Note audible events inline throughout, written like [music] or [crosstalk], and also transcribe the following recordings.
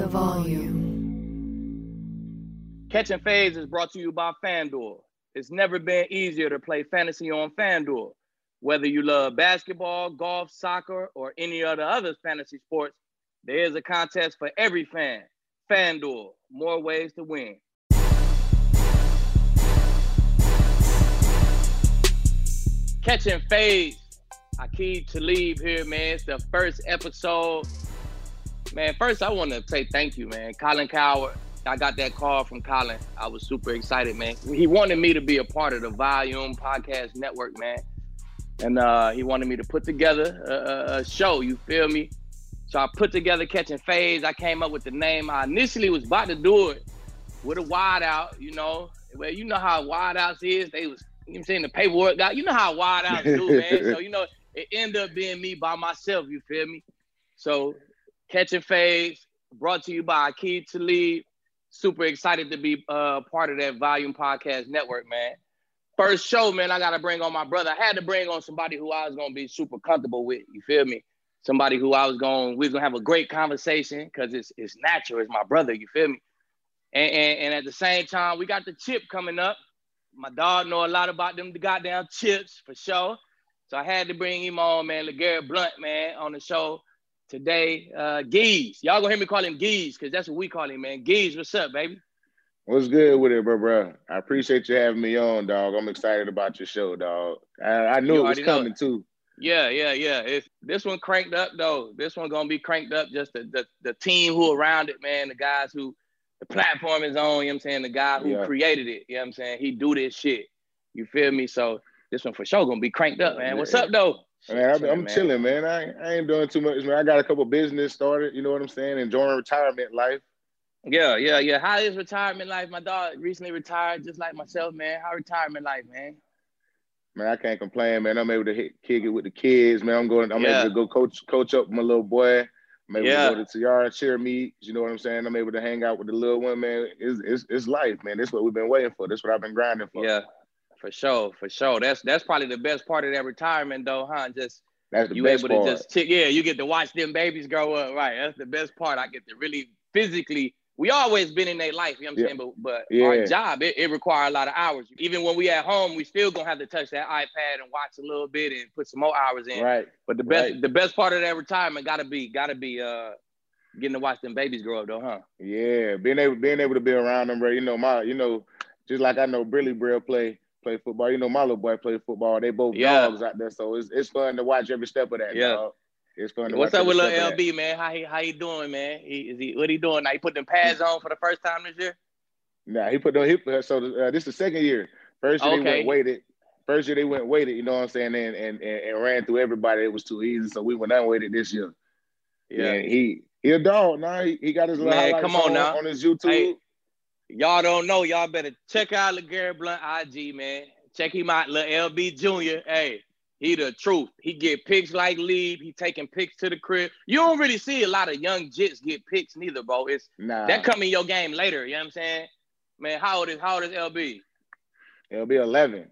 the volume. Catching Fades is brought to you by FanDuel. It's never been easier to play fantasy on FanDuel. Whether you love basketball, golf, soccer, or any of the other fantasy sports, there is a contest for every fan. FanDuel, more ways to win. Catching Fades. Aqib Talib here, man. It's the first episode. Man, first I want to say thank you, man. Colin Cowherd. I got that call from Colin. I was super excited, man. He wanted me to be a part of the Volume Podcast Network, man. And uh, he wanted me to put together a, a, show, you feel me? So I put together Catching Fades. I came up with the name. I initially was about to do it with a wide out, you know. Well, you know how wide outs is. They was, you know what I'm saying, the paperwork guy. You know how wide outs do, man. So, [laughs] you know, it ended up being me by myself, you feel me? So Catching Fades, brought to you by Aqib Talib. Super excited to be uh, part of that Volume Podcast Network, man. First show, man, I got to bring on my brother. I had to bring on somebody who I was going to be super comfortable with, you feel me? Somebody who I was going, we was going to have a great conversation because it's, it's natural. It's my brother, you feel me? And, and, and at the same time, we got the chip coming up. My dog know a lot about them the goddamn chips for sure. So I had to bring him on, man, LeGarrette Blount, man, on the show today. Uh Geese. Y'all gonna hear me call him Geese, because that's what we call him, man. Geese, what's up, baby? What's good with it, bro, bro? I appreciate you having me on, dog. I'm excited about your show, dog. I, I knew You it was coming too. Yeah, yeah, yeah. It's this one cranked up though. This one gonna be cranked up. Just the the, the team who around it, man, the guys who the platform is on, you know what I'm saying? The guy who Yeah. created it, you know what I'm saying? He do this shit. You feel me? So this one for sure gonna be cranked up, man. What's up though? Man, I'm, Chilling, I'm chilling, man. I, ain't- I ain't doing too much, man. I got a couple business started. You know what I'm saying? Enjoying retirement life. Yeah, yeah, yeah. How is retirement life? My dog recently retired, just like myself, man. How retirement life, man? Man, I can't complain, man. I'm able to hit, kick it with the kids, man. I'm going. I'm Yeah. able to go coach coach up my little boy. I'm able Yeah. to go to Tiara cheer meet. You know what I'm saying? I'm able to hang out with the little one, man. It's, it's, it's life, man. This what we've been waiting for. This what I've been grinding for. Yeah, for sure, for sure. That's that's probably the best part of that retirement, though, huh? Just That's the you best able part. to just yeah, you get to watch them babies grow up, right? That's the best part. I get to really physically. We always been in their life, you know what I'm Yeah. saying? But but Yeah. our job, it, it requires a lot of hours. Even when we at home, we still gonna have to touch that iPad and watch a little bit and put some more hours in. right. But the best Right. the best part of that retirement gotta be gotta be uh getting to watch them babies grow up though, huh? Yeah, being able being able to be around them, bro. You know my, you know, just like I know Brilly Brill play play football. You know my little boy play football. They both Yeah. dogs out there, so it's it's fun to watch every step of that. Yeah. dog. It's fun. To What's up with little. LB, man? How he how he doing, man? He is he what he doing now? He put them pads on for the first time this year? Nah, he put no he put, so uh, this is the second year. First year they Okay. went weighted. First year they went weighted. You know what I'm saying? And and and, and ran through everybody. It was too easy, so we went unweighted this year. Yeah, he he a dog. Now he, he got his little Man, come on now. on his YouTube. Hey. Y'all don't know. Y'all better check out LeGarrette Blount IG, man. Check him out, little LB Jr. Hey, he the truth. He get picks like Leave. He taking picks to the crib. You don't really see a lot of young jits get picks neither, bro. It's Nah, that come in your game later. You know what I'm saying? Man, how old is how old is LB? be eleven.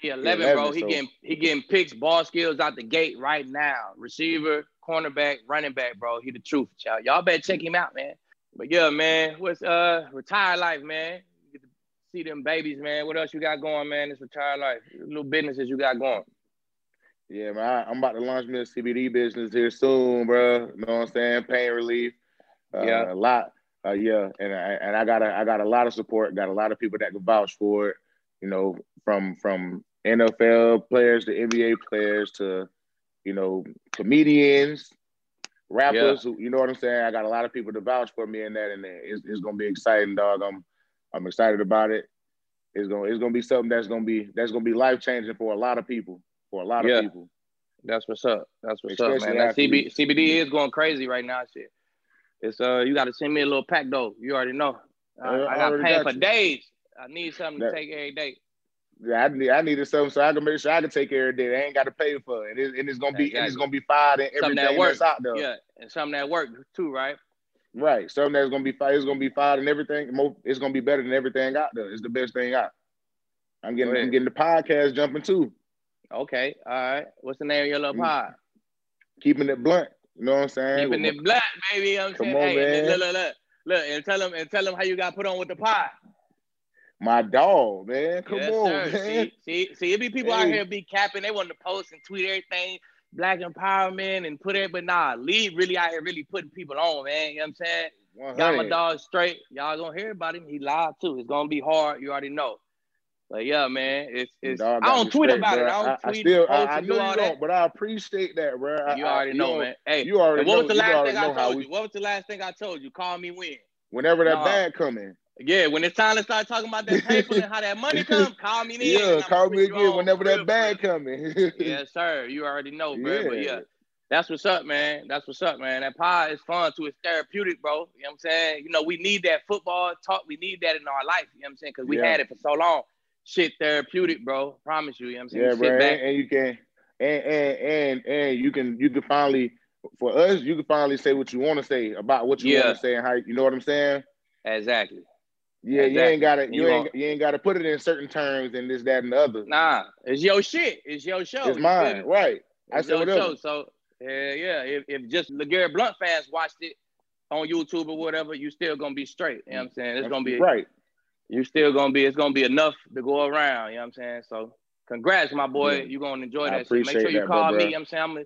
He 11, 11, bro. He getting he getting picks, ball skills out the gate right now. Receiver, cornerback, running back, bro. He the truth, y'all. Y'all better check him out, man. But yeah, man, what's uh retired life, man? You get to see them babies, man. What else you got going, man? It's retired life. Little businesses you got going. Yeah, man, I, I'm about to launch me a CBD business here soon, bro. You know what I'm saying? Pain relief. Uh, Yeah. a lot. Uh, yeah, and I and I got a I got a lot of support. Got a lot of people that can vouch for it. You know, from from NFL players to NBA players to you know comedians, rappers. Who, you know what I'm saying? I got a lot of people to vouch for me in that, and it's, it's gonna be exciting, dog. I'm I'm excited about it. It's gonna it's gonna be something that's gonna be that's gonna be life changing for a lot of people. For a lot of Yeah. people. That's what's up. That's what's up, Especially man. That CB. CBD is going crazy right now, shit. It's uh, you got to send me a little pack though. You already know. I, Uh, I I got pain got for days. I need something That- to take every day. Yeah, I need I needed something so I can make sure I can take care of it. I ain't got to pay for it. And, it, and it's gonna be and it's gonna be fired and Something that everything works. out there. Yeah, and something that work too, right? Right. Something that's gonna be fired. It's gonna be fired and everything. It's gonna be better than everything out there. It's the best thing out. I'm getting I'm getting the podcast jumping too. Okay, all right. What's the name of your little Mm. pod? Keeping it blunt. You know what I'm saying? Keeping With it blunt, baby. You know what I'm Come saying? on, hey, man. Look, look, look. Look and tell them and tell them how you got put on with the pie. My dog, man. Come yes, on, sir. man. See, see, see, it be people hey. out here be capping. They want to post and tweet everything, black empowerment, and put it. But nah, Lee really out here really putting people on, man. You know what I'm saying? 100. Got my dog straight. Y'all gonna hear about him. He live too. It's gonna be hard. You already know. But yeah, man, it's it's. Dog, I don't tweet about bro. it. I don't I, tweet. I, still, I, I know you don't, that. but I appreciate that, bro. you already know, man. Hey, you already. What know, was the last thing I told we... you? What was the last thing I told you? Call me when. Whenever that bag coming. Yeah, when it's time to start talking about that paper and how that money comes, [laughs] call me then. Yeah, call me again whenever that bag coming. [laughs] yes, sir. You already know, bro. Yeah. But yeah, that's what's up, man. That's what's up, man. That pie is fun too. It's therapeutic, bro. You know what I'm saying? You know, we need that football talk. We need that in our life. You know what I'm saying? Because we yeah. had it for so long. Shit therapeutic, bro. Promise you. You know what I'm saying? Yeah, bro. And, and, you can and and and and you can you can finally for us, you can finally say what you want to say about what you yeah. want to say and how you know what I'm saying? Exactly. Yeah, exactly. you ain't gotta you, you ain't you ain't gotta put it in certain terms and this, that, and the other. Nah, it's your shit. It's your show. It's mine, right. I said whatever. Show. So yeah, yeah. If, if just LeGarrette Blount fans watched it on YouTube or whatever, you still gonna be straight. You know what I'm saying? It's gonna be right. You still gonna be. It's gonna be enough to go around. You know what I'm saying? So congrats, my boy. Yeah. You gonna enjoy that shit. Make sure you that, call bro, me. You know what I'm saying I'm gonna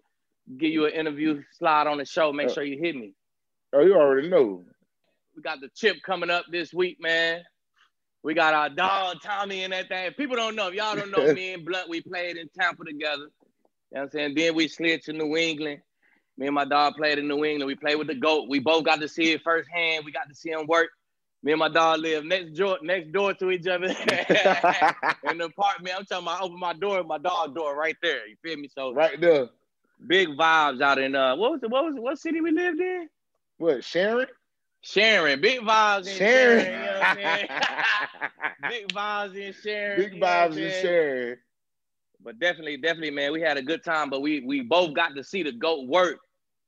give you an interview slide on the show. Make uh, sure you hit me. Oh, you already know. We got the chip coming up this week, man. We got our dog Tommy in that thing. People don't know. If y'all don't know [laughs] me and Blount, we played in Tampa together. You know what I'm saying? Then we slid to New England. Me and my dog played in New England. We played with the GOAT. We both got to see it firsthand. We got to see him work. Me and my dog live next door, next door to each other [laughs] in the apartment. I'm talking about I open my door, my dog door right there. You feel me? So right there. Big vibes out in uh what was the what was what city we lived in? What, Sharon? Sharon, big vibes in Sharon. Sharon you know [laughs] big vibes in Sharon. Big vibes in Sharon but definitely, definitely, man, we had a good time. But we we both got to see the goat work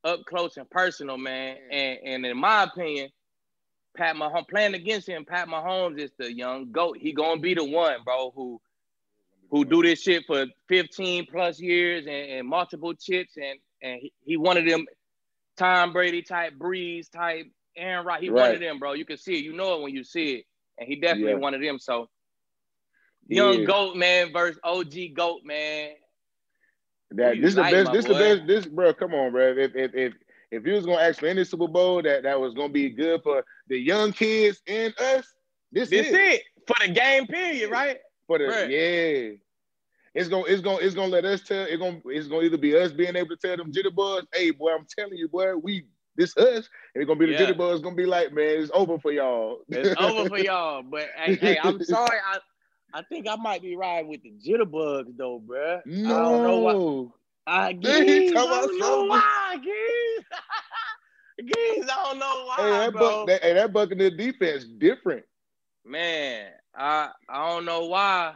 up close and personal, man. And and in my opinion, Pat Mahomes playing against him, Pat Mahomes is the young goat. He gonna be the one, bro, who who do this shit for 15 plus years and, and multiple chips, and and he, he one of them Tom Brady type, Brees type, Aaron Rodgers. He right. one of them, bro. You can see it. You know it when you see it, and he definitely yeah. one of them. So Young yeah. Goat man versus OG Goat man. That this is the best. This boy? the best. This bro, come on, bro. If if if if you was gonna ask for any Super Bowl that that was gonna be good for the young kids and us, this, this is it for the game period, right? For the right. yeah. It's gonna, it's gonna, it's gonna let us tell. It's gonna, it's gonna either be us being able to tell them jitterbugs, hey boy, I'm telling you, boy, we this us, and it's gonna be the yeah. jitterbugs. Gonna be like, man, it's over for y'all. it's [laughs] over for y'all. But hey, hey I'm [laughs] sorry. I, I think I might be riding with the jitterbugs though, bro. No. I don't know why. [laughs] I guess I don't know why, Geez. Geez, I don't know why, hey, that bro. Buck, that, hey, that Buccaneer defense different. Man, I I don't know why.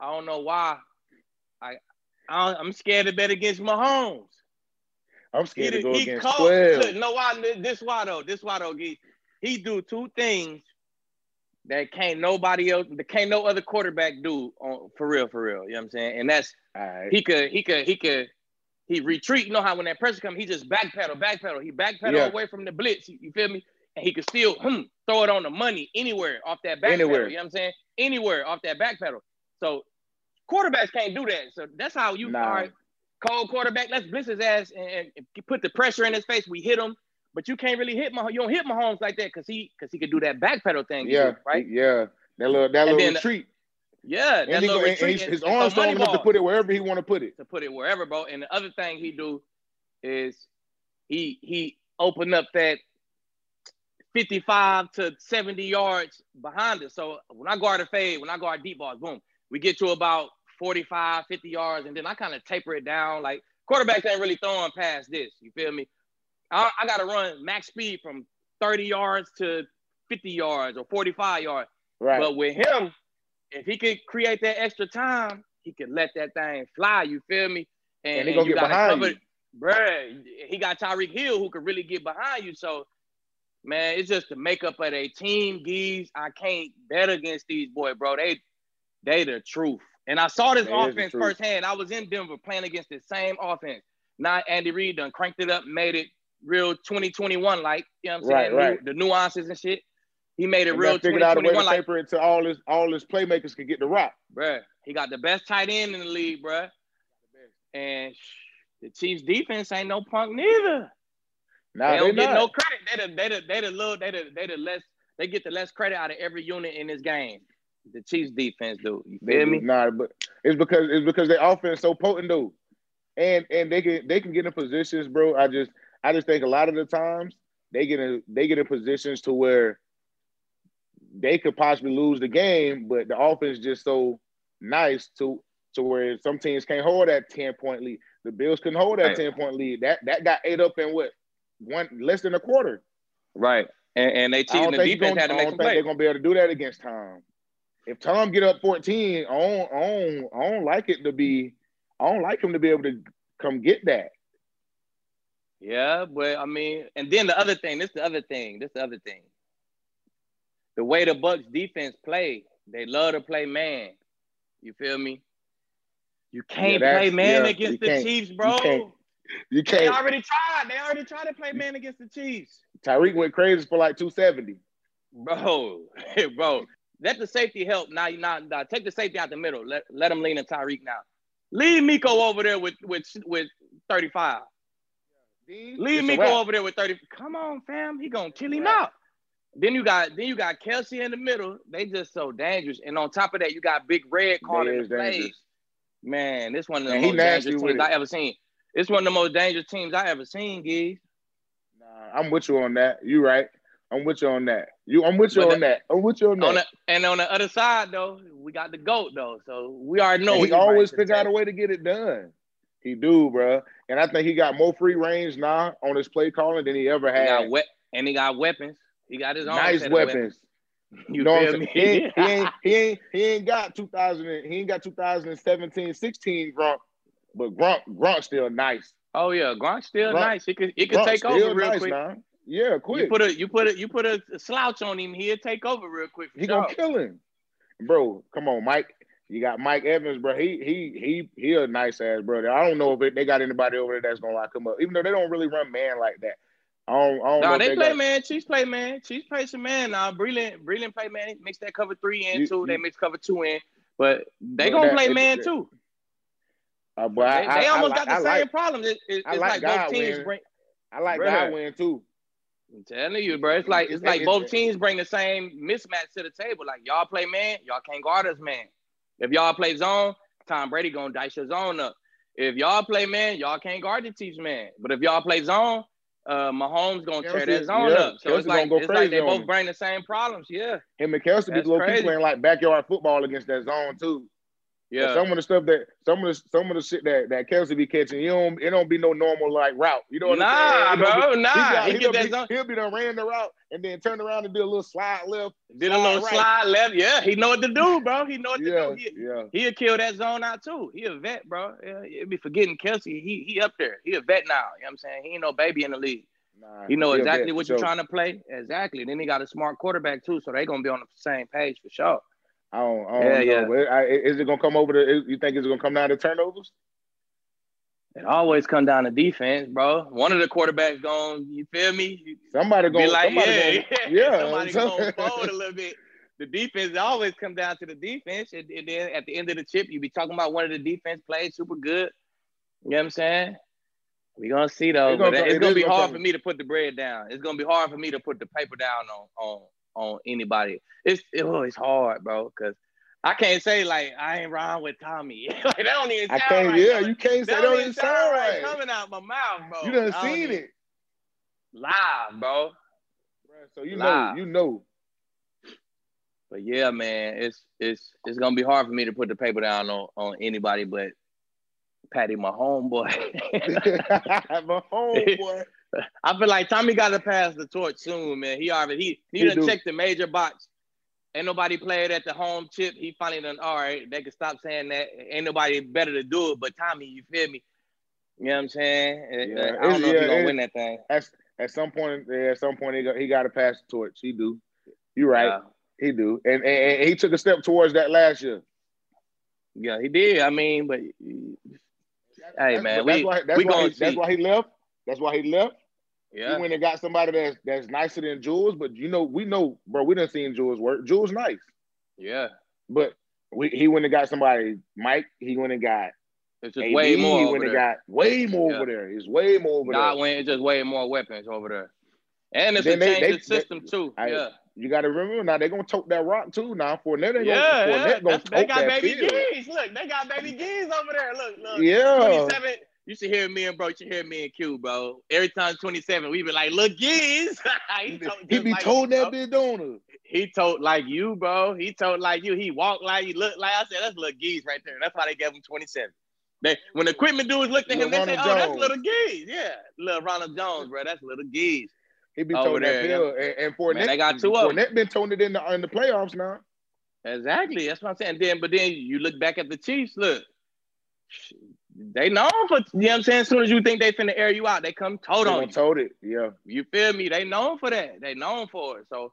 I don't know why. I, I am scared to bet against Mahomes. I'm scared he, to go against cold. 12. No? This why though? This why though, Geez. He do two things that can't nobody else, that can't no other quarterback do on for real, for real. You know what I'm saying? And that's right. he could, he could, he could, he retreat. You know how when that pressure comes, he just backpedal, backpedal. He backpedal yeah. away from the blitz. You, feel me? And he could still hmm, throw it on the money anywhere off that back anywhere. Pedal, you know what I'm saying? Anywhere off that back pedal. So quarterbacks can't do that. So that's how you nah. right, cold quarterback. Let's blitz his ass and, and put the pressure in his face. We hit him but you can't really hit my you don't hit Mahomes like that because he because he could do that backpedal thing. Yeah, right. Yeah, that little that little then, uh, retreat. Yeah, that little retreat. his arms don't enough to put it wherever he want to put it. To put it wherever, bro. And the other thing he do is he he open up that 55 to 70 yards behind us. So when I guard a fade, when I guard deep balls, boom, we get to about 45, 50 yards, and then I kind of taper it down. Like quarterbacks ain't really throwing past this. You feel me? I, I got to run max speed from 30 yards to 50 yards or 45 yards. Right. But with him, if he could create that extra time, he could let that thing fly. You feel me? And, and he gonna get behind cover, you. Bruh, he got Tyreek Hill who could really get behind you. So, man, it's just the makeup of a team. Geese, I can't bet against these boys, bro. They, they the truth. And I saw this offense firsthand. I was in Denver playing against the same offense. Not Andy Reid done cranked it up, made it real 2021 like. You know what I'm Right, saying? right. The nuances and shit. He made it And real figured out a way to 2021 like. taper it to all his all his playmakers can get the rock. Bruh, he got the best tight end in the league, bruh. And the Chiefs defense ain't no punk neither. Now they they, don't get not. no credit. They the they the they the little they the they the less they get the less credit out of every unit in this game. The Chiefs defense, dude. You feel me? not, but it's because it's because their offense so potent, though, and and they can they can get in positions, bro. I just I just think a lot of the times they get in they get in positions to where they could possibly lose the game, but the offense just so nice to to where some teams can't hold that ten point lead. The Bills couldn't hold that Right. ten point lead. That that got ate up in what one less than a quarter. Right. And, and they I the defense gonna, had to I make don't some think they're gonna be able to do that against Tom. If Tom get up 14, I don't, I don't, I don't like it to be, I don't like him to be able to come get that. Yeah, but I mean, and then the other thing, this the other thing, this the other thing. The way the Bucks defense play, they love to play man. You feel me? You can't that's- play man yeah, against the. Chiefs, You bro. can't. You can't. They already tried. They already tried to play man against the Chiefs. Tyreek went crazy for like 270. Bro, [laughs] bro. Let the safety help. Now you not now, take the safety out the middle. Let let him lean in Tyreek now. Leave Miko over there with with with 35. Leave It's a Miko over there with 30. Come on, fam. He gonna kill him out. Then you got then you got Kelce in the middle. They just so dangerous. And on top of that, you got Big Red calling is the plays. Man, this one of the And he most dangerous teams it. I ever seen. It's one of the most dangerous teams I ever seen, Geez. Nah, I'm with you on that. You right. I'm with you on that. You, I'm with you But on that. I'm with you on that. On the, and on the other side, though, we got the GOAT, though. So we already know And he always figure out a way to get it done. He do, bro. And I think he got more free range now on his play calling than he ever He had. got we- and he got weapons. He got his own nice of weapons. [laughs] You, You know what I'm saying? He ain't, he ain't [laughs] he ain't he ain't got 2000 he ain't got 2017 16 Gronk, but Gronk Gronk still nice. oh yeah, Gronk still nice. He could he could take over real nice quick. now. Yeah, quick. You put a you put a you put a slouch on him, he'll take over real quick. He sure. gonna kill him, bro. Come on, Mike. You got Mike Evans, bro. He he he he a nice ass brother. I don't know if it, they got anybody over there that's gonna lock him up, even though they don't really run man like that. I don't, I don't. No, they, they play got- man. Chiefs play man. Chiefs play some man now. Brilliant, brilliant play man. Mix that cover three in You- too. They you- mix cover two in, but they gonna that- play it- man it- too. Uh, but They, I, they I, almost got the same like, problem. It, it, I it's like like, both teams bring. I like Godwin too. I'm telling you, bro. It's like it's like both teams bring the same mismatch to the table. Like y'all play man, y'all can't guard us man. If y'all play zone, Tom Brady gonna dice your zone up. If y'all play man, y'all can't guard the Chiefs man. But if y'all play zone, uh, Mahomes gonna tear that zone yeah, up. So Kelce it's like go it's like they both him. bring the same problems. Yeah, Him and Kelce be That's key crazy. playing like backyard football against that zone too. Yeah. Some of the stuff that some of the some of the shit that that Kelce be catching, you don't it don't be no normal like route. You know what Nah, I'm saying? It don't bro, be- nah. got- He, get done that be- zone. He'll be done ran the route and then turn around and do a little slide left. Did a little right. slide left. Yeah, he know what to do, bro. He know what Yeah, to do. He, yeah. He'll kill that zone out too. He a vet, bro. Yeah, He'll be forgetting Kelce. He he up there. He a vet now. You know what I'm saying? He ain't no baby in the league. Nah, He know exactly what you're trying to play. Exactly. Then he got a smart quarterback too, so they gonna be on the same page for sure. I don't, I don't Yeah, know. yeah. Is it gonna come over to? You think it's gonna come down to turnovers? It always come down to defense, bro. One of the quarterbacks going, you feel me? Somebody gonna, like, somebody yeah, gonna, yeah. yeah. [laughs] Somebody gonna fold a little bit. The defense always come down to the defense, and, and then at the end of the chip, you be talking about one of the defense plays super good. You know what I'm saying? We gonna see though, It's gonna it's it gonna be gonna hard come. for me to put the bread down. It's gonna be hard for me to put the paper down on on on anybody. It's it, oh, it's hard, bro, because I can't say like I ain't wrong with Tommy. [laughs] like that don't even I can't. right. yeah, you can't say that that. don't even sound right. coming out my mouth, bro. You done seen even- it, live, bro. So you Live. know. You know. But yeah, man, it's it's it's gonna be hard for me to put the paper down on, on anybody but Patty, my homeboy. [laughs] [laughs] My homeboy. [laughs] I feel like Tommy got to pass the torch soon, man. He already he he, He done do. checked the major box. Ain't nobody played at the home chip. He finally done. All right, they can stop saying that. Ain't nobody better to do it, but Tommy. You feel me? You know what I'm saying? Yeah, I don't know if yeah, he gonna win that thing. At, at some point, at some point, he got, he got to pass the torch. He do. You right. Yeah. He do. And, and and he took a step towards that last year. Yeah, he did. I mean, but hey, man, that's we why, that's we why gonna he, that's why he left. That's why he left. Yeah. He went and got somebody that's that's nicer than Jules, but you know, we know, bro, we done seen Jules work. Jules nice. Yeah. But we, he went and got somebody, Mike, he went and got It's just AD, way more. he over went and got way more Yeah. over there. It's way more over God there. went it's just way more weapons over there. And it's Then a they- change they- system too. I- yeah. You gotta remember now they're gonna tote that rock too. Now Fournette ain't Yeah, gonna yeah. Fournette gonna they got baby field. Geese. Look, they got baby Geese over there. Look, look. Yeah. 27. You should hear me and bro. You should hear me and Q, bro. Every time 27, we be like, look, Geese. [laughs] he told He be like told you, that bit, don't He told like you, bro. He told like you. He walked like you, looked like I said. That's little Geese right there. That's why they gave him 27. They when the equipment dudes looked at him, Little they said, "Oh, that's little Geese." Yeah, little Ronald Jones, bro. That's little Geese. He be toting that field. And, and Fournette, Man, they got two of 'em. Fournette been toting it in the in the playoffs now. Exactly. That's what I'm saying. Then, but then you look back at the Chiefs. Look, they known for you know what I'm saying. As soon as you think they finna air you out, they come They on you. tote it. Yeah. You feel me? They known for that. They known for it. So,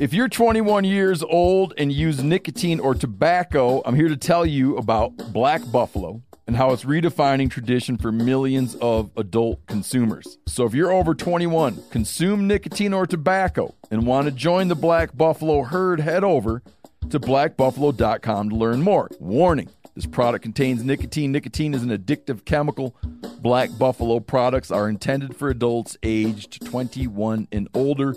If you're 21 years old and use nicotine or tobacco, I'm here to tell you about Black Buffalo and how it's redefining tradition for millions of adult consumers. So if you're over 21, consume nicotine or tobacco, and want to join the Black Buffalo herd, head over to blackbuffalo.com to learn more. Warning this product contains nicotine. Nicotine is an addictive chemical. Black Buffalo products are intended for adults aged 21 and older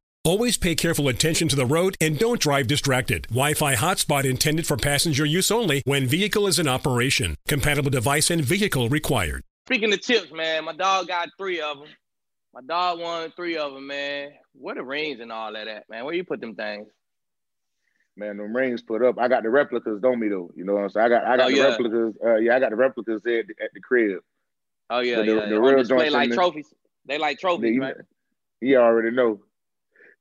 Always pay careful attention to the road and don't drive distracted. Wi-Fi hotspot intended for passenger use only when vehicle is in operation. Compatible device and vehicle required. speaking of chips, man, my dog got three of them. My dog won three of them, man. Where the rings and all that at, man? Where you put them things? Man, them rings put up. I got the replicas, don't me though. You know what I'm saying? I got I got Oh, the yeah. replicas. Uh, yeah, I got the replicas at, at the crib. Oh yeah, The- the- yeah. the On real display like trophies. They like trophies, you, right? you already know.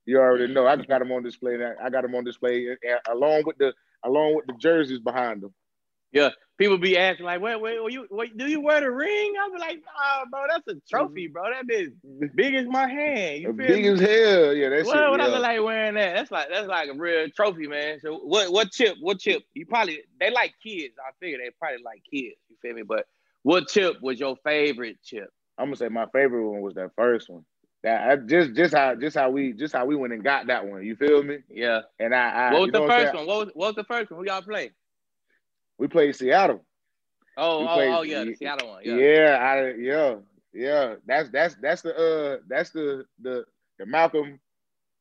You already know. I got them on display. I got them on display uh, along with the along with the jerseys behind them. Yeah. People be asking like, "Wait, wait, you, wait do you wear the ring?" I be like, "Nah, bro, that's a trophy, bro. That bitch big as my hand. You feel me? Big me? as hell. Yeah, that What, shit. what I look like wearing that? That's like that's like a real trophy, man. So what what chip? What chip? You probably they like kids. I figure they probably like kids. You feel me? But what chip was your favorite chip? I'm gonna say my favorite one was that first one. That just just how just how we just how we went and got that one. You feel me? Yeah. And I, I What was the first one? What was, what was the first one? Who y'all play? We played Seattle. Oh, oh, played- oh, yeah, the Seattle one. Yeah, Yeah. I, yeah, yeah. That's that's that's the uh that's the the the Malcolm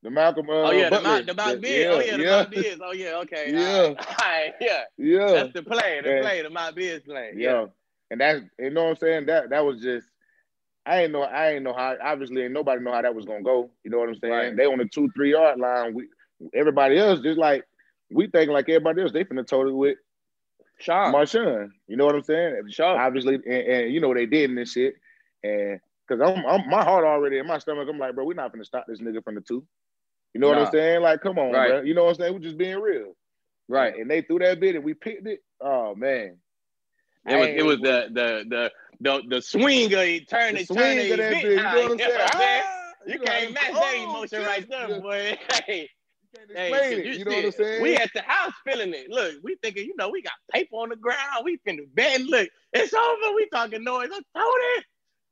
the Malcolm uh Oh yeah, the Butler. The Mount Biz. Oh yeah, the yeah, Mount Biz. Oh yeah, okay. [laughs] Yeah. All right. [laughs] All right. Yeah. yeah, That's the play. The Yeah. play. The Mount Biz play. yeah. And that's you know what I'm saying. That that was just I ain't know I ain't know how obviously ain't nobody know how that was gonna go. You know what I'm saying? Right. They on the two three yard line. We everybody else just like we think like everybody else. They finna total with Sean. Marshawn. You know what I'm saying? Sure. Obviously, and, and you know they did in this shit. And because I'm, I'm my heart already in my stomach, I'm like, bro, we're not gonna stop this nigga from the two. You know what I'm saying? Like, come on, Right. bro. You know what I'm saying? We're just being real. right. And they threw that bit and we picked it. Oh man. It was it was the the the the the swing of he turn the swing of that bit bitch. [laughs] You know what I'm saying? Ah, You know, can't match that emotion shit. right there, Yeah. boy. Hey, Hey, it. you You know what I'm saying? We at the house feeling it. Look, we thinking, you know, we got paper on the ground. We finna bet. Look, it's over. We talking noise. I told it.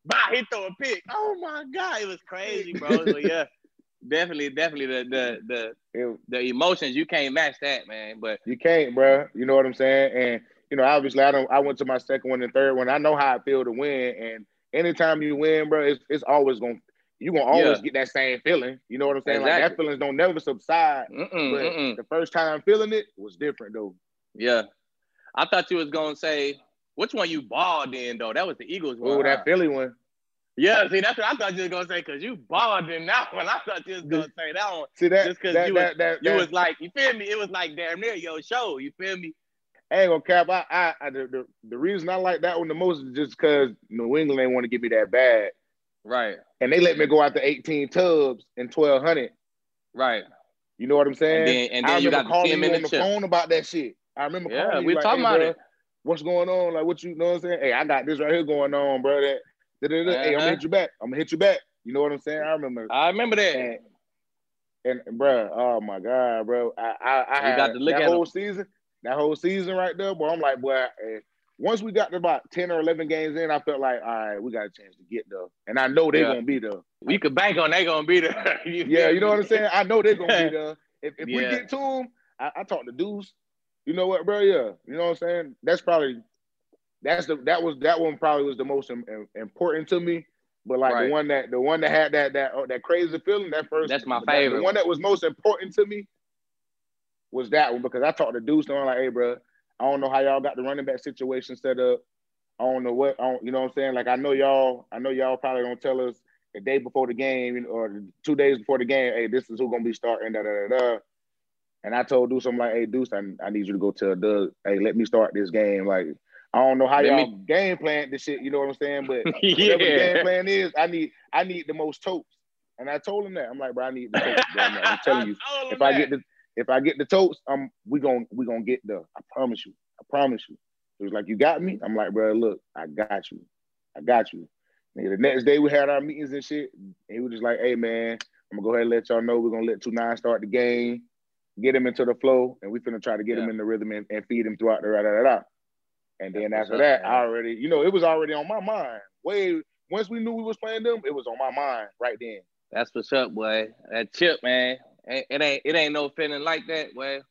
Bah, he throw a pick. Oh my God, it was crazy, bro. So [laughs] yeah, definitely, definitely the the the the emotions you can't match that, man. But You can't, bro. You know what I'm saying? And you know, obviously, I don't. I went to my second one and third one. I know how I feel to win, and anytime you win, bro, it's, it's always gonna you're gonna always Yeah. get that same feeling. You know what I'm saying? Like that feelings don't never subside. mm-mm, But mm-mm. the first time feeling it was different though. yeah, I thought you was gonna say which one you balled in though. That was the Eagles one. Oh, that Philly one. Yeah, see, that's what I thought you was gonna say because you balled in that one. I thought you was gonna [laughs] say that one. See that? Just because you that, was- that, You that- was like, you feel me? It was like damn near your show. You feel me? I ain't gonna cap. I, I, I the, the, the reason I like that one the most is just because New England ain't want to give me that bad, Right, and they let me go out to 18 tubs and 1200. right. You know what I'm saying? And then- and then you got calling 10 you on the chip. phone about that shit. I remember Yeah, we like, talking hey, about bro, it. What's going on? Like, what you know what I'm saying? Hey, I got this right here going on, bro. That, da, da, da. hey, I'm Uh-huh. gonna hit you back. I'm gonna hit you back. You know what I'm saying? I remember. I remember that. And, and, and bro, oh my god, bro, I I, I had got to look that at whole season, that whole season right there, boy. I'm like, boy, eh, once we got to about ten or eleven games in, I felt like, all right, we got a chance to get there, and I know they're Yeah. gonna be there. we could bank on they're gonna be there. [laughs] you Yeah, you know what I'm saying? I know they're gonna be [laughs] there. If, if we get to them, I, I talked to Deuce. You know what, bro? Yeah, you know what I'm saying? That's probably that's the that was that one probably was the most im- im- important to me. But like Right. the one that the one that had that that oh, that crazy feeling, that first That's my that- favorite The one that was most important to me was that one because I talked to Deuce and I'm like, hey, bro, I don't know how y'all got the running back situation set up. I don't know what I don't, you know what I'm saying. Like I know y'all, I know y'all probably don't tell us the day before the game or two days before the game. Hey, this is who gonna be starting. Da da da da. And I told Deuce, I'm like, hey, Deuce, I, I need you to go tell Doug, hey, let me start this game. Like I don't know how Let y'all me- game plan this shit. You know what I'm saying? But [laughs] whatever the game plan is, I need I need the most totes. And I told him that. I'm like, bro, I need the totes. Bro. I'm, like, I'm telling [laughs] you, him if I that. get the if I get the totes, I'm we gon' we gonna get there. I promise you. I promise you. He was like, you got me. I'm like, bro, look, I got you. I got you. Nigga, the next day we had our meetings and shit. And he was just like, hey man, I'm gonna go ahead and let y'all know we're gonna let two nine start the game, get him into the flow, and we finna try to get him in the rhythm and, and feed him throughout the da da da da. And then That's after that, up, I already, you know, it was already on my mind. Way once we knew we was playing them, it was on my mind right then. That's what's up, boy. That chip, man. It it ain't it ain't no feeling like that. The-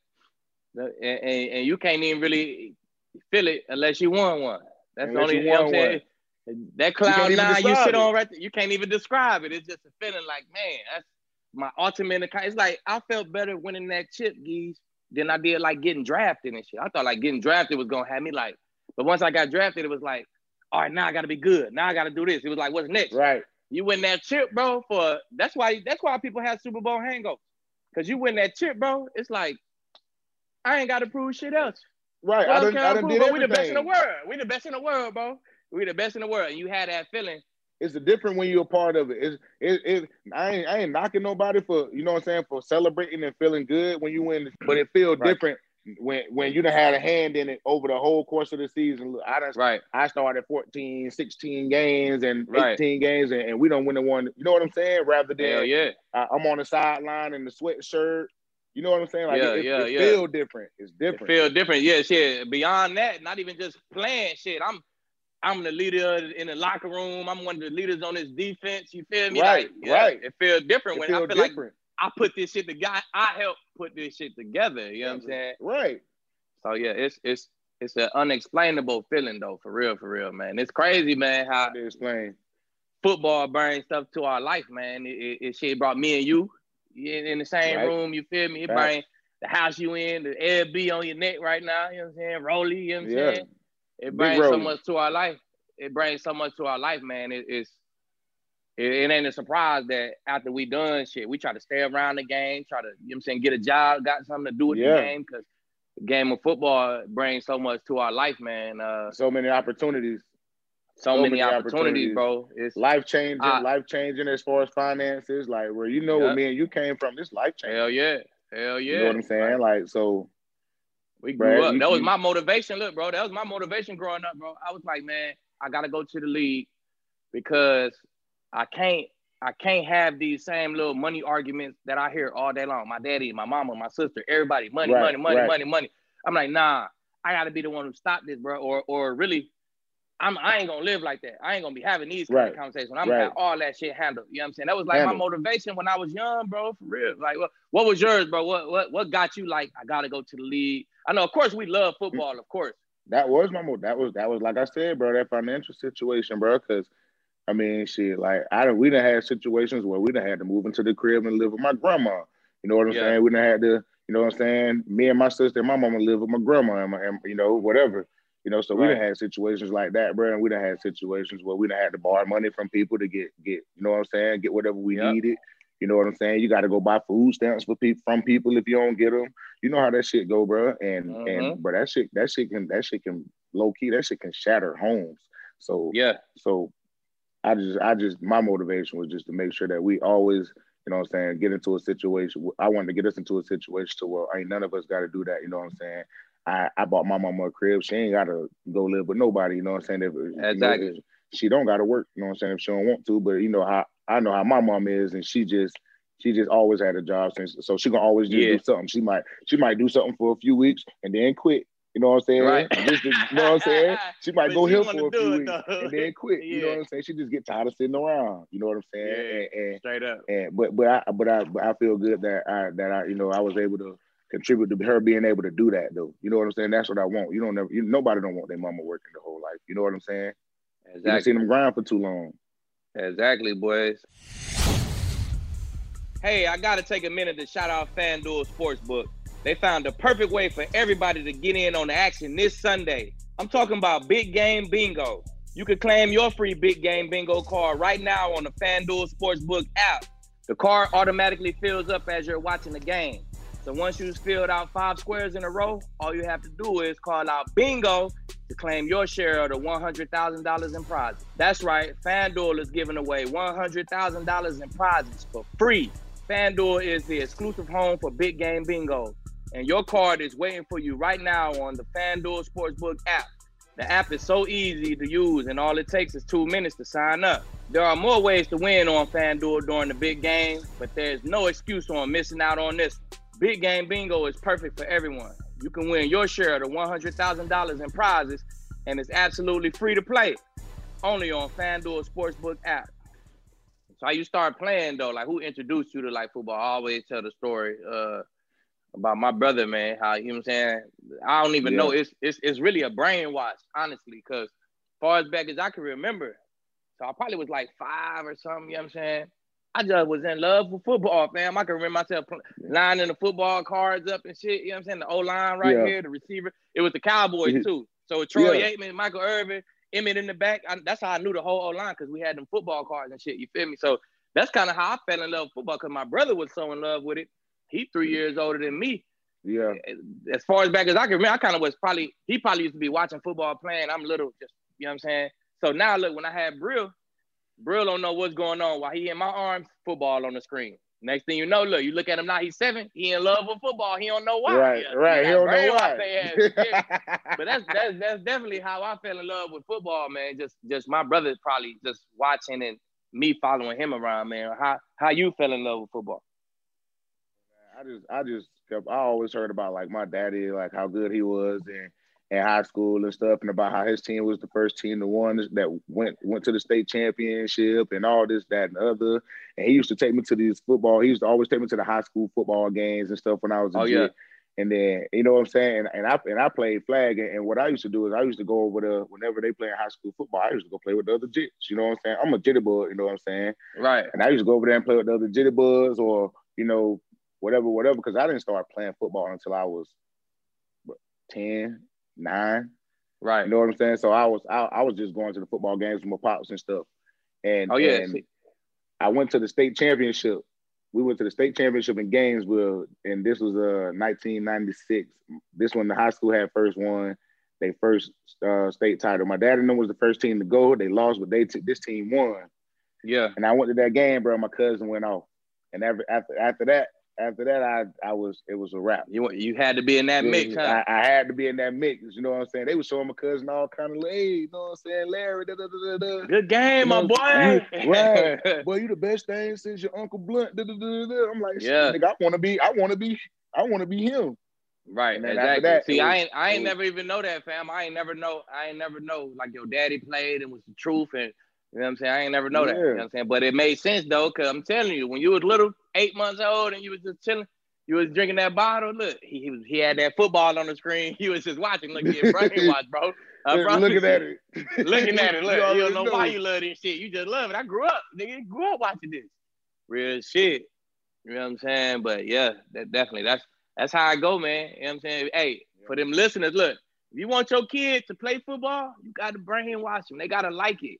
And, and, and you can't even really feel it unless you won one. That's the only you you I'm saying. That can't cloud even nine you sit it. on right there, you can't even describe it. It's just a feeling like, man, that's my ultimate. It's like I felt better winning that chip, geez, than I did like getting drafted and shit. I thought like getting drafted was gonna have me like, but once I got drafted, it was like, all right, now I gotta be good. Now I gotta do this. It was like, what's next? Right. You win that chip, bro. For that's why that's why people have Super Bowl hangovers. Cause you win that chip, bro. It's like I ain't got to prove shit else. Right. What I else done, can I I done prove? did Bro? We the best in the everything. world. We the best in the world, bro. We the best in the world. And you had that feeling. it's a different when you're a part of it. It's it, it I ain't I ain't knocking nobody for you know what I'm saying for celebrating and feeling good when you win, but it feels Right. different when when you done had a hand in it over the whole course of the season. Look, I done, Right. I started 14, 16 games and Right. 18 games and, and we don't win the one. You know what I'm saying? Rather than Hell yeah. I, I'm on the sideline in the sweatshirt. You know what I'm saying? Like Yeah, it, yeah, it, yeah. feel different. It's It different. feel different. Yeah, shit. Beyond that, not even just playing shit. I'm I'm the leader in the locker room. I'm one of the leaders on this defense. You feel me? Right, Like, yeah, right. It feels different It when feel I feel like different. I put this shit together. I helped put this shit together. You know what I'm saying? right. So yeah, it's it's it's an unexplainable feeling though, for real, for real, man. It's crazy, man, how to explain. football brings stuff to our life, man. It, it, it shit brought me and you in, the same Right. room. You feel me? It Right. bring the house you in, the LB on your neck right now. You know what I'm saying? Rolly, you know what I'm Yeah. saying? It brings so much to our life. It brings so much to our life, man. It, it's it, it ain't a surprise that after we done shit, we try to stay around the game, try to, you know what I'm saying, get a job, got something to do with Yeah. the game, because the game of football brings so much to our life, man. Uh, So many opportunities. so, So many, many opportunities, opportunities. bro. It's life changing, life changing as far as finances. Like where you know Yeah. where me and you came from, this life changing. hell yeah, hell yeah. You know what I'm saying? Like so, We grew Brad, up. you- that was my motivation. Look, bro, that was my motivation growing up, bro. I was like, man, I gotta go to the league because I can't I can't have these same little money arguments that I hear all day long. My daddy, my mama, my sister, everybody, money, Right, money, money, right. money, money. I'm like, nah, I gotta be the one who stop this, bro. Or or really, I'm I ain't gonna live like that. I ain't gonna be having these kind Right, of conversations. I'm gonna have all that shit handled. You know what I'm saying? That was like my motivation when I was young, bro. For real. Like what, what was yours, bro? What what what got you like, I gotta go to the league? I know, of course, we love football, of course. That was my mo. That was that was like I said, bro. That financial situation, bro. Because I mean, shit. Like I don't. We done had situations where we done had to move into the crib and live with my grandma. You know what I'm Yeah. saying? We done had to. You know what I'm saying? Me and my sister and my mama live with my grandma and, my, and you know whatever. You know, so we done Right. had situations like that, bro. And we done had situations where we done had to borrow money from people to get get. You know what I'm saying? Get whatever we Yep. needed. You know what I'm saying? You got to go buy food stamps for people from people if you don't get them. You know how that shit go, bro. And Mhm. and but that shit that shit can that shit can low key that shit can shatter homes. So Yeah. so I just I just my motivation was just to make sure that we always you know what I'm saying get into a situation. I wanted to get us into a situation to where ain't none of us got to do that. You know what I'm saying? I, I bought my mama a crib. She ain't got to go live with nobody. You know what I'm saying? If, you know, Exactly. she don't got to work. You know what I'm saying? If she don't want to, but you know how I know how my mom is, and she just she just always had a job since. So she gonna always just Yeah. do something. She might she might do something for a few weeks and then quit. You know what I'm saying? Right. Just you know what I'm saying? [laughs] She might But go here for a few weeks though. and then quit. You know what I'm saying? She just get tired of sitting around. You know what I'm saying? Yeah. And, and Straight up. and but but I but I but I feel good that I that I you know I was able to contribute to her being able to do that though. You know what I'm saying? That's what I want. You don't never you, nobody don't want their mama working the whole life. You know what I'm saying? You Exactly. seen them grind for too long. Exactly, boys. Hey, I gotta take a minute to shout out FanDuel Sportsbook. They found the perfect way for everybody to get in on the action this Sunday. I'm talking about Big Game Bingo. You can claim your free Big Game Bingo card right now on the FanDuel Sportsbook app. The card automatically fills up as you're watching the game. So once you've filled out five squares in a row, all you have to do is call out bingo to claim your share of the $100,000 in prizes. That's right, FanDuel is giving away $100,000 in prizes for free. FanDuel is the exclusive home for big game bingo, and your card is waiting for you right now on the FanDuel Sportsbook app. The app is so easy to use, and all it takes is two minutes to sign up. There are more ways to win on FanDuel during the big game, but there's no excuse on missing out on this. Big Game Bingo is perfect for everyone. You can win your share of the $100,000 in prizes, and it's absolutely free to play. Only on FanDuel Sportsbook app. So how you start playing though? Like who introduced you to like football? I always tell the story uh, about my brother, man. How you know what I'm saying? I don't even Yeah. know. It's it's it's really a brainwash, honestly, because far as back as I can remember. So I probably was like five or something, you know what I'm saying? I just was in love with football, fam. I can remember myself lining the football cards up and shit. You know what I'm saying? The O line right Yeah. here, the receiver. It was the Cowboys too. So Troy Yeah. Aikman, Michael Irvin, Emmitt in the back. I, that's how I knew the whole O line because we had them football cards and shit. You feel me? So that's kind of how I fell in love with football because my brother was so in love with it. He three years older than me. Yeah. As far as back as I can remember, I kind of was probably he probably used to be watching football playing. I'm little, just you know what I'm saying. So now look, when I had Brill, Brill don't know what's going on while he in my arms, football on the screen. Next thing you know, look, you look at him now, he's seven. He in love with football. He don't know why. Right, Yeah, right. He don't know why. they ass, you feel me? but that's that's that's definitely how I fell in love with football, man. Just just my brother probably just watching and me following him around, man. How how you fell in love with football? I just I just kept I always heard about like my daddy, like how good he was in, in high school and stuff, and about how his team was the first team to one that went went to the state championship and all this, that, and other. And he used to take me to these football, he used to always take me to the high school football games and stuff when I was a Oh, kid. yeah. And then you know what I'm saying, and, and I and I played flag, and, and what I used to do is I used to go over the whenever they play in high school football, I used to go play with the other jits. You know what I'm saying? I'm a jitterbug, you know what I'm saying? Right. And I used to go over there and play with the other jitterbugs or, you know, whatever, whatever, because I didn't start playing football until I was what, 10, 9. Right. You know what I'm saying? So I was I, I was just going to the football games with my pops and stuff. And Oh, yeah. and I went to the state championship. We went to the state championship in Gainesville, and this was uh 1996. This one the high school had first won their first uh, state title. My dad and them was the first team to go. They lost, but they took this team won. Yeah. And I went to that game, bro. My cousin went off, and after after after that, after that, I I was it was a wrap. You you had to be in that mix, huh? I, I, had to be in that mix. You know what I'm saying? They were showing my cousin all kind of, hey, you know what I'm saying, Larry. Da, da, da, da. Good game, you my boy. Right, [laughs] boy, you the best thing since your Uncle Blount. Da, da, da, da. I'm like, yeah, nigga, I want to be, I want to be, I want to be him. Right, exactly. That, See, was, I ain't, I ain't was, never even know that, fam. I ain't never know, I ain't never know like your daddy played and was the truth and. You know what I'm saying? I ain't never know yeah. that. You know what I'm saying? But it made sense though, cause I'm telling you, when you was little, eight months old, and you was just chilling, you was drinking that bottle. Look, he, he was he had that football on the screen. [laughs] He was just watching, looking at brainwash, bro. [laughs] Uh, bro [laughs] looking at it, looking at it. Look, you, you don't know, know, why you love this shit. You just love it. I grew up, nigga. Grew up watching this. Real shit. You know what I'm saying? But yeah, that definitely that's that's how I go, man. You know what I'm saying? Hey, for them listeners, look, if you want your kid to play football, you got to brainwash them. They gotta like it.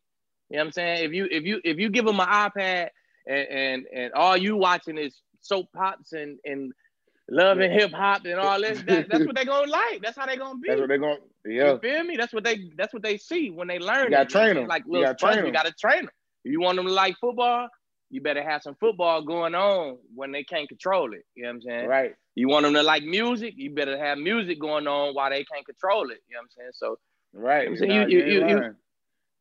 You know what I'm saying? If you if you if you give them an iPad and and, and all you watching is soap pops and and love and hip hop and all this. That, that's what they gonna [laughs] like. That's how they gonna be. That's what they gonna yeah. You feel me? That's what they that's what they see when they learn. You gotta train them. Like little you gotta, train them. you gotta train them. If you want them to like football, you better have some football going on when they can't control it. You know what I'm saying? Right. You want them to like music, you better have music going on while they can't control it. You know what I'm saying? So right. You know I'm saying? you, you, you, you,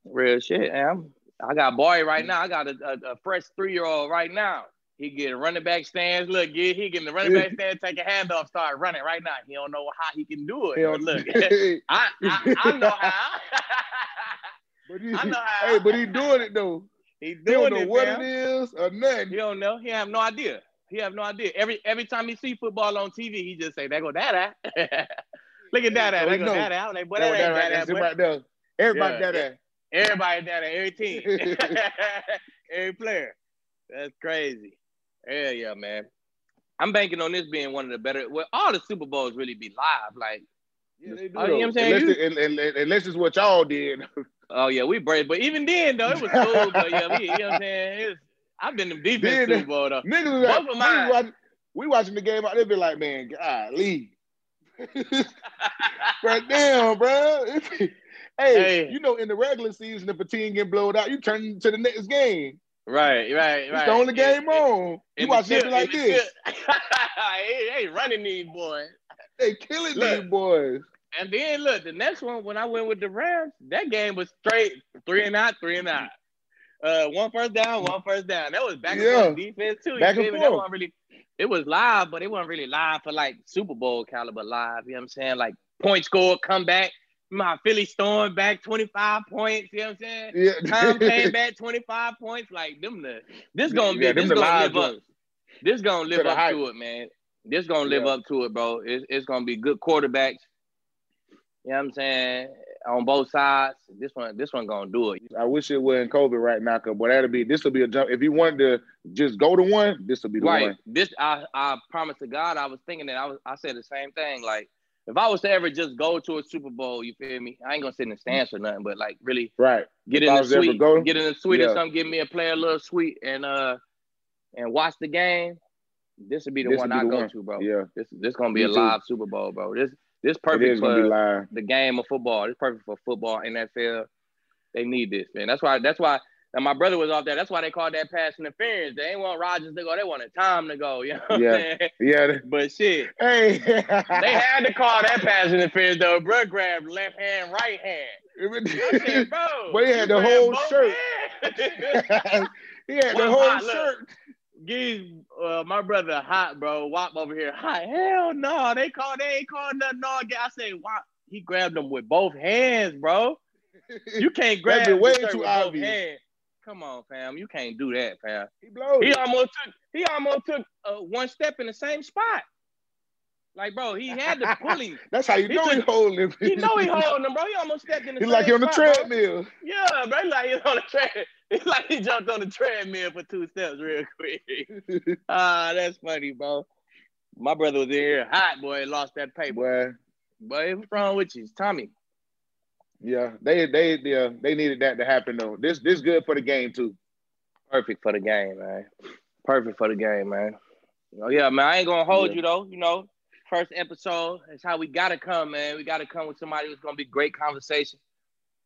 real shit. I'm, I got boy right now. I got a, a, a fresh three year old right now. He get running back stands. Look, get he getting the running back [laughs] stand, take a handoff, start running right now. He don't know how he can do it. But look, [laughs] I, I, I know how. [laughs] but he, I know how. Hey, but he doing it though. He doing he don't know it, what it is or nothing. He don't know. He have no idea. He have no idea. Every every time he see football on TV, he just say, "There go that Look at that at. Oh, there go that I'm like, boy, oh, that ain't that Right there. Everybody yeah, that Everybody that Every team. [laughs] [laughs] every player. That's crazy. Yeah, yeah, man. I'm banking on this being one of the better. Well, all the Super Bowls really be live. Like, yeah, they do. Oh, you know what I'm saying? Unless, it, unless, unless it's what y'all did. oh yeah, we brave. But even then, though, it was cool. but yeah, we, you know what I'm saying? Was, I've been in defense then, Super Bowl though. Niggas, like, of mine. We watching the game out. They be like, man, golly. [laughs] right damn, bro. Hey, hey, you know, in the regular season, if a team get blown out, you turn to the next game. Right, right, right. It's the only game on. You watch it like this. [laughs] they ain't running these boys. They killing look, these boys. And then look, the next one when I went with the Rams, that game was straight three and out, three and out. Uh, one first down, one first down. That was back yeah. and forth defense too. Back and forth. That really, it was live, but it wasn't really live for like Super Bowl caliber live. You know what I'm saying? Like point score, comeback my Philly Storm back 25 points. You know what I'm saying? Yeah. Tom came [laughs] back 25 points. Like them the this gonna be yeah, this gonna live up. This gonna live up to it, man. This gonna live yeah. up to it, bro. It's, it's gonna be good quarterbacks. You know what I'm saying? On both sides. This one, this one gonna do it. I wish it wasn't COVID right now, cause boy, that'll be this will be a jump. If you wanted to just go to one, this will be the right. one. This I I promise to God, I was thinking that I was I said the same thing. Like if I was to ever just go to a Super Bowl, you feel me? I ain't gonna sit in the stands or nothing, but like really, right? Get if in the suite, go, get in the suite yeah. or something. Give me a play a little suite and uh and watch the game. This would be the this one I the go one. to, bro. Yeah, this this gonna be me a live Super Bowl, bro. This this perfect for the game of football. It's perfect for football, NFL. They need this, man. That's why. That's why and my brother was off there. That's why they called that pass interference. They ain't want Rodgers to go. They wanted Tom to go. You know yeah. [laughs] Yeah. But shit. Hey. they [laughs] had to call that pass interference though. Bro grabbed left hand, right hand. said, [laughs] bro. But he had the whole shirt. he had the whole hot, shirt. Give uh, my brother hot, bro. Wop over here. Hot. Hell no. They called, they ain't called nothing. No, I say, Wop. He grabbed them with both hands, bro. You can't grab way too obvious. Come on, fam. You can't do that, fam. He blowed. He almost took. He almost took uh, one step in the same spot. Like, bro, he had to [laughs] pull him. That's how you he know he holding him. You know he [laughs] holding him, bro. He almost stepped in the. He's like he on the treadmill. Bro. Yeah, bro. He's like he's on the tread. It's like he jumped on the treadmill for two steps real quick. [laughs] Ah, that's funny, bro. My brother was in here hot, boy. Lost that paper. Boy, boy what's wrong with you? Tommy. Yeah, they they yeah, they needed that to happen though. This this good for the game too. Perfect for the game, man. Perfect for the game, man. Oh yeah, man. I ain't gonna hold yeah. you though. You know, first episode. That's how we gotta come, man. We gotta come with somebody who's gonna be great conversation.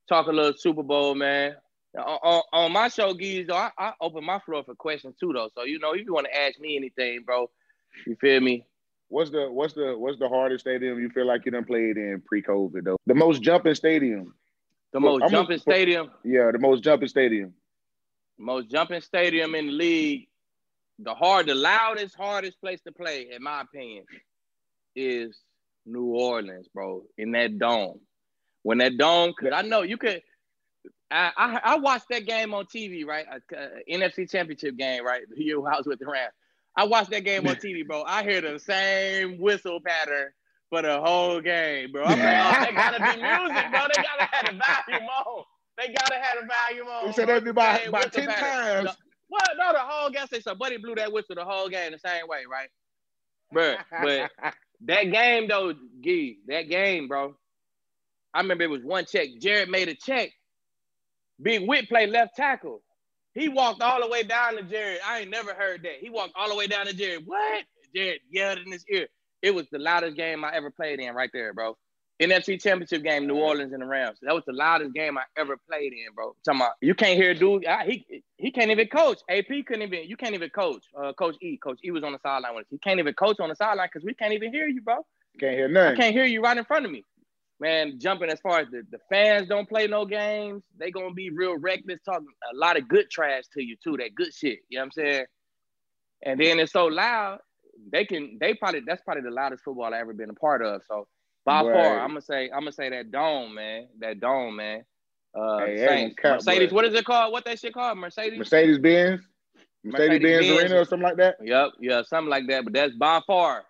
Talk a little Super Bowl, man. On, on, on my show, Geez, though, I, I, open my floor for questions too, though. So you know, if you want to ask me anything, bro, You feel me? What's the what's the what's the hardest stadium you feel like you done played in pre-COVID though? The most jumping stadium. The most I'm jumping a- stadium, Yeah, the most jumping stadium. most jumping stadium in the league. The hard, the loudest, hardest place to play, in my opinion, is New Orleans, bro. In that dome, when that dome, cause I know you could. I, I I watched that game on TV, right? Uh, uh, NFC Championship game, right? The year I was with the Rams. I watched that game on TV, bro. I hear the same whistle pattern for the whole game, bro. [laughs] I'm like, oh, they gotta be music, bro. They gotta have the volume on. They gotta have the volume on. You said bro. that be about whistle 10 pattern. times. What? No, the whole game. Say so. Buddy blew that whistle the whole game the same way, right? Bro, but [laughs] that game though, Gee, that game, bro. I remember it was one check. Jared made a check. Big Whit played left tackle. He walked all the way down to Jared. I ain't never heard that. He walked all the way down to Jared. What? Jared yelled in his ear. It was the loudest game I ever played in right there, bro. NFC Championship game, New Orleans and the Rams. That was the loudest game I ever played in, bro. talking about you can't hear dude. I, he he can't even coach. AP couldn't even. You can't even coach. Uh, coach E. Coach E was on the sideline with us. He can't even coach on the sideline because we can't even hear you, bro. Can't hear I nothing. can't hear you right in front of me. Man, jumping as far as the, the fans don't play no games, they gonna be real reckless, talking a lot of good trash to you too, that good shit. You know what I'm saying? And then it's so loud, they can they probably that's probably the loudest football I ever been a part of. So by Right. far, I'm gonna say I'm gonna say that dome, man. That dome, man. Uh Hey, Saints. cap, Mercedes, but- what is it called? What that shit called? Mercedes? Mercedes Benz, Mercedes Benz. Arena or something like that. Yep, yeah, something like that. But that's by far,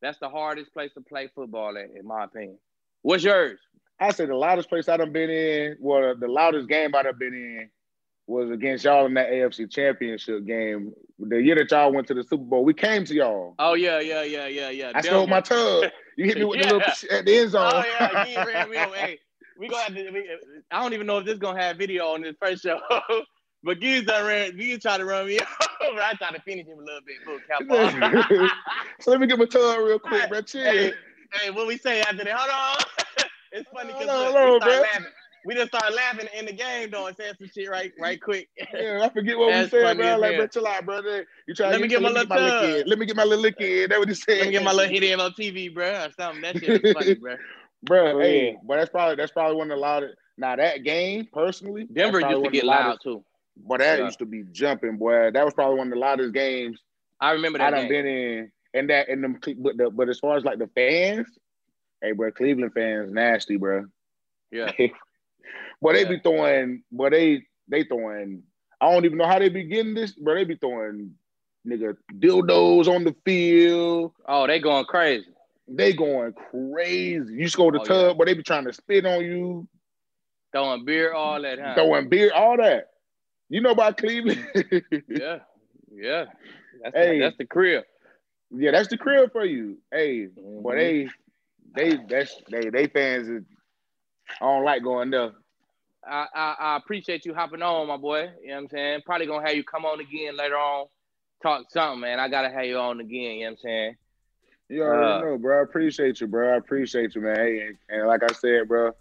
that's the hardest place to play football at, in my opinion. What's yours? I say the loudest place I done been in, well, the loudest game I done been in was against y'all in that AFC Championship game. The year that y'all went to the Super Bowl, we came to y'all. Oh yeah, yeah, yeah, yeah, yeah. I stole my tub. You hit me with Yeah. the little [laughs] at the end zone. Oh yeah, you ran me over. Hey, we gonna have to. We, I don't even know if this gonna have video on this first show. [laughs] but Giz done ran. Giz tried to run me [laughs] over. I tried to finish him a little bit. Cap on. so let me get my tub real quick, bro. Chill. hey, hey, what we say after that? Hold on. [laughs] it's funny because Hold we hold on, start bro. laughing. We just start laughing in the game though and saying some shit right, right quick. [laughs] Yeah, I forget what we said, bro. as Like, hell. bro, chill out, brother. You try Let me say, get my lick little lick in. Let me get my little lick in. That's what he said. Let me get my little hit in on TV, bro, or something. That shit is [laughs] funny, bro. Bro, For hey, but that's probably that's probably one of the loudest. Now that game, personally, Denver used to get loud too. But that Yeah. used to be jumping, boy. That was probably one of the loudest games I remember That I that done game. been in. And that and them, but the but as far as like the fans, hey, bro, Cleveland fans nasty, bro. Yeah. [laughs] Boy, they be throwing, but they they throwing. I don't even know how they be getting this, bro. They be throwing nigga dildos on the field. Oh, they going crazy. They going crazy. You score the Oh, tub, yeah. but they be trying to spit on you, Throwing beer, all that, huh? throwing beer, all that. You know about Cleveland? [laughs] Yeah, yeah. That's, Hey. the, that's the crib. Yeah, that's the crib for you. Hey, Mhm. But they, they, that's they, they fans. Is, I don't like going there. I, I, I appreciate you hopping on, my boy. You know what I'm saying? Probably gonna have you come on again later on. Talk something, man. I gotta have you on again. You know what I'm saying? You already Uh, know, bro. I appreciate you, bro. I appreciate you, man. Hey, and, and like I said, bro,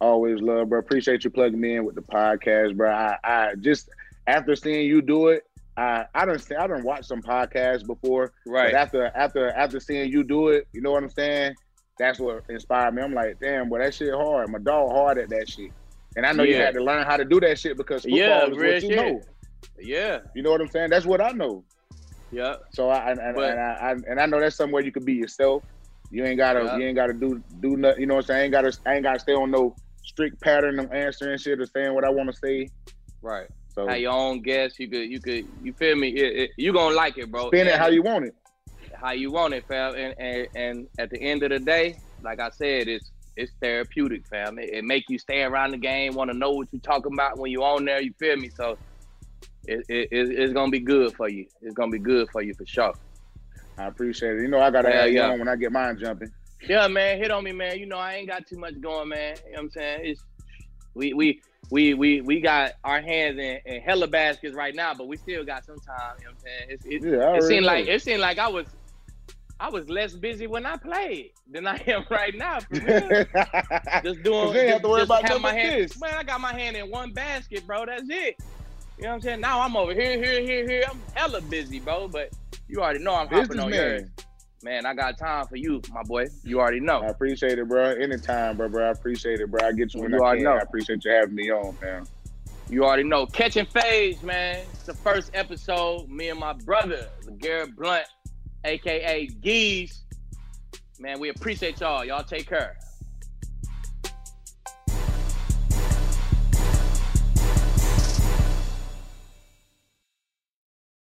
always love, bro. Appreciate you plugging me in with the podcast, bro. I, I just after seeing you do it, I, I don't, I don't watch some podcasts before, Right. But after, after, after seeing you do it, you know what I'm saying? That's what inspired me. I'm like, damn, boy, that shit hard. My dog hard at that shit. And I know you had to learn how to do that shit because football Yeah, is what you shit. know. yeah. You know what I'm saying? That's what I know. Yeah. So I and, and, But- and I, I and I know that's somewhere you could be yourself. You ain't gotta Yeah. you ain't gotta do do nothing. You know what I'm saying? I ain't gotta I ain't gotta stay on no strict pattern of answering shit or saying what I want to say. Right. So Have your own guess. You could. You could. You feel me? It, it, you gonna like it, bro. spin it how you want it. how you want it, fam. And, and and at the end of the day, like I said, it's it's therapeutic, fam. It, it make you stay around the game, want to know what you're talking about when you on there. You feel me? So it, it, it- it's gonna be good for you. It's gonna be good for you for sure. I appreciate it. You know I gotta Yeah, have you yeah. on when I get mine jumping. Yeah, man, hit on me, man. You know I ain't got too much going, man. You know what I'm saying? It's we we. We, we we got our hands in, in hella baskets right now, but we still got some time. You know what I'm saying? It's, it, Yeah, it seemed know. like it seemed like I was I was less busy when I played than I am [laughs] right now. For real. [laughs] Just doing. They have to worry about have my hand. Man, I got my hand in one basket, bro. That's it. You know what I'm saying? Now I'm over here, here, here, here. I'm hella busy, bro. But You already know I'm hopping on yours. Man, I got time for you, my boy. You already know. I appreciate it, bro. Anytime, bro, bro. I appreciate it, bro. I get you when You I already can. know. I appreciate you having me on, man. You already know. Catching Fades, man. It's the first episode. Me and my brother, Garrett Blount, aka Geese. Man, we appreciate y'all. Y'all take care.